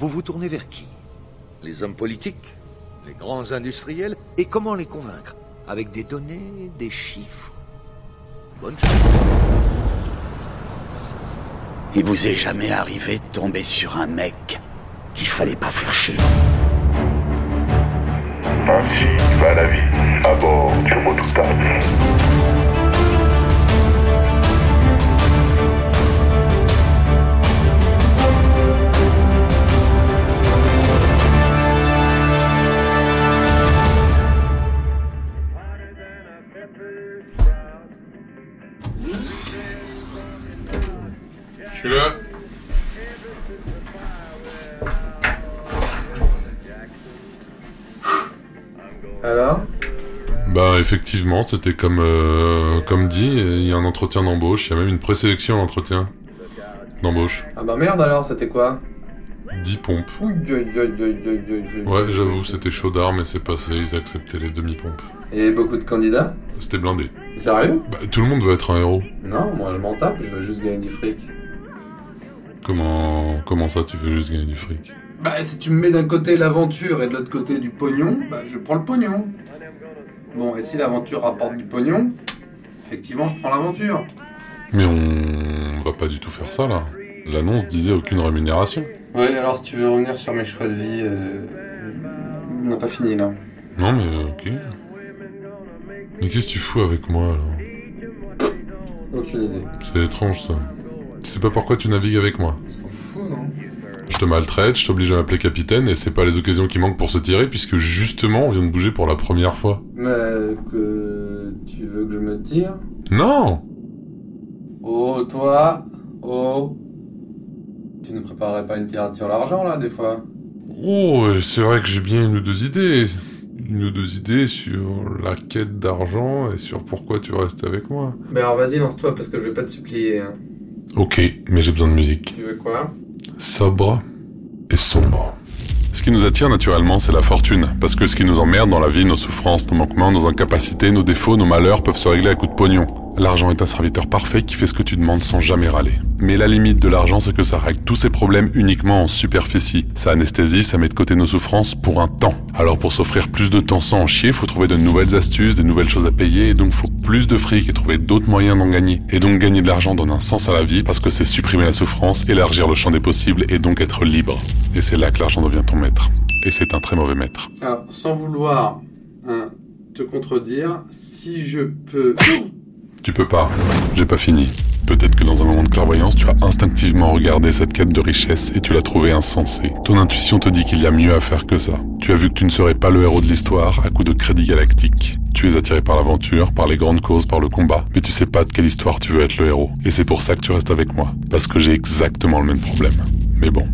vous vous tournez vers qui? Les hommes politiques? Les grands industriels? Et comment les convaincre? Avec des données, des chiffres? Bonne chance. Il vous est jamais arrivé de tomber sur un mec qu'il fallait pas faire chier. Ainsi va la vie à bord du redoutable. Suis là? Alors? Bah effectivement, c'était comme euh, comme dit, il y a un entretien d'embauche, il y a même une présélection à l'entretien d'embauche. Ah bah merde alors, c'était quoi? 10 pompes. Ouais, j'avoue, c'était chaudard, mais c'est passé, ils acceptaient les demi-pompes. Et beaucoup de candidats? C'était blindé. Sérieux? Bah, tout le monde veut être un héros. Non, moi je m'en tape, je veux juste gagner du fric. Comment comment ça, tu veux juste gagner du fric? Bah si tu me mets d'un côté l'aventure et de l'autre côté du pognon, bah je prends le pognon. Bon, et si l'aventure rapporte du pognon, effectivement je prends l'aventure. Mais on va pas du tout faire ça là. L'annonce disait aucune rémunération. Ouais, alors si tu veux revenir sur mes choix de vie, euh... on n'a pas fini là. Non mais ok. Mais qu'est-ce que tu fous avec moi alors? Aucune idée. C'est étrange ça. Tu sais pas pourquoi tu navigues avec moi s'en fout, non Je te maltraite, je t'oblige à m'appeler capitaine et c'est pas les occasions qui manquent pour se tirer puisque justement on vient de bouger pour la première fois. Mais que tu veux que je me tire? Non Oh, toi Oh Tu ne préparerais pas une tirade sur l'argent là, des fois? Oh, c'est vrai que j'ai bien une ou deux idées. Une ou deux idées sur la quête d'argent et sur pourquoi tu restes avec moi. Mais alors vas-y, lance-toi parce que je vais pas te supplier. hein. Ok, mais j'ai besoin de musique. Tu veux quoi? Sobre et sombre. Ce qui nous attire naturellement, c'est la fortune, parce que ce qui nous emmerde dans la vie, nos souffrances, nos manquements, nos incapacités, nos défauts, nos malheurs peuvent se régler à coups de pognon. L'argent est un serviteur parfait qui fait ce que tu demandes sans jamais râler. Mais la limite de l'argent, c'est que ça règle tous ces problèmes uniquement en superficie. Ça anesthésie, ça met de côté nos souffrances pour un temps. Alors pour s'offrir plus de temps sans en chier, faut trouver de nouvelles astuces, des nouvelles choses à payer, et donc faut plus de fric et trouver d'autres moyens d'en gagner. Et donc gagner de l'argent donne un sens à la vie parce que c'est supprimer la souffrance, élargir le champ des possibles et donc être libre. Et c'est là que l'argent devient ton maître. Et c'est un très mauvais maître. Alors, sans vouloir hein, te contredire, si je peux... Tu peux pas. J'ai pas fini. Peut-être que dans un moment de clairvoyance, tu as instinctivement regardé cette quête de richesse et tu l'as trouvée insensée. Ton intuition te dit qu'il y a mieux à faire que ça. Tu as vu que tu ne serais pas le héros de l'histoire à coup de crédit galactique. Tu es attiré par l'aventure, par les grandes causes, par le combat, mais tu sais pas de quelle histoire tu veux être le héros. Et c'est pour ça que tu restes avec moi. Parce que j'ai exactement le même problème. Mais bon.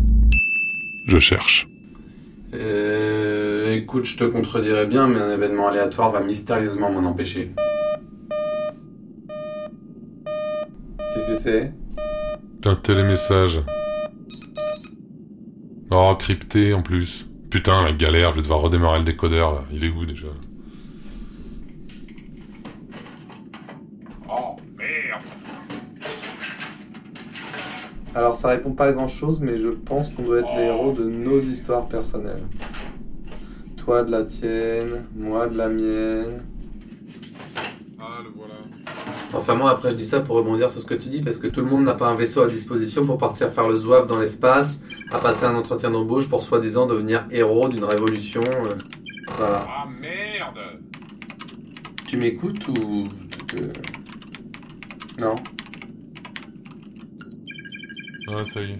Je cherche. Euh, écoute, je te contredirais bien, mais un événement aléatoire va mystérieusement m'en empêcher. Qu'est-ce que c'est? Un télémessage. Oh, crypté en plus. Putain, la galère, je vais devoir redémarrer le décodeur là. Il est où déjà? Oh merde Alors, ça répond pas à grand chose, mais je pense qu'on doit être les héros de nos histoires personnelles. Toi de la tienne, moi de la mienne. Ah, le voilà. Enfin, moi, après, je dis ça pour rebondir sur ce que tu dis, parce que tout le monde n'a pas un vaisseau à disposition pour partir faire le zouave dans l'espace, à passer un entretien d'embauche pour soi-disant devenir héros d'une révolution. euh, Voilà. Ah merde Tu m'écoutes ou. Non? Ah, ça y est.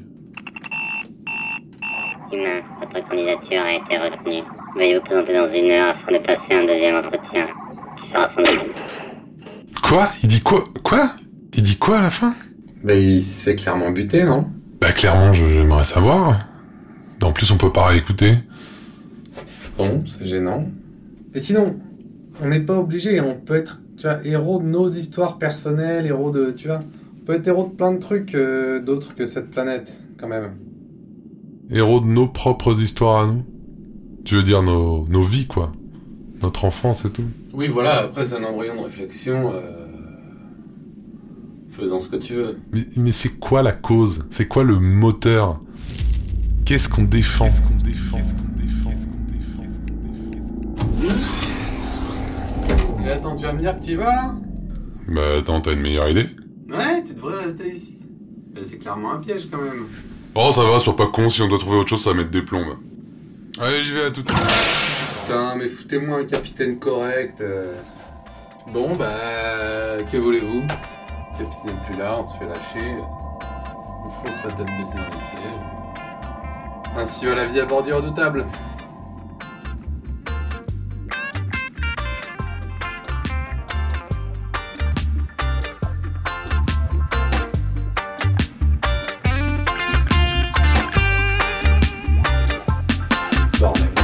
Humain, votre candidature a été retenue. Veuillez vous présenter dans une heure afin de passer un deuxième entretien, qui sera sans doute Quoi? Il dit quoi? Quoi? Il dit quoi à la fin? Bah, il se fait clairement buter, non? Bah clairement, je- j'aimerais savoir. En plus, on peut pas réécouter. Bon, c'est gênant. Et sinon, on n'est pas obligé, on peut être, tu vois, héros de nos histoires personnelles, héros de, tu vois, peut être héros de plein de trucs euh, d'autres que cette planète, quand même. Héros de nos propres histoires à nous. Tu veux dire nos, nos vies, quoi. Notre enfance et tout. Oui, voilà, après c'est un embryon de réflexion, euh... faisant ce que tu veux. Mais, mais c'est quoi la cause? C'est quoi le moteur? Qu'est-ce qu'on défend? Et attends, tu vas me dire que tu y vas là? Bah attends, t'as une meilleure idée Ouais, devrais rester ici. Mais c'est clairement un piège quand même. Oh ça va, sois pas con, si on doit trouver autre chose, ça va mettre des plombes. Allez, j'y vais à tout de suite. Putain, mais foutez-moi un capitaine correct. euh. Bon, bah, que voulez-vous? Le capitaine n'est plus là, on se fait lâcher. On fonce la tête baissée dans les pièges. Ainsi va la vie à bord du redoutable. Vomit.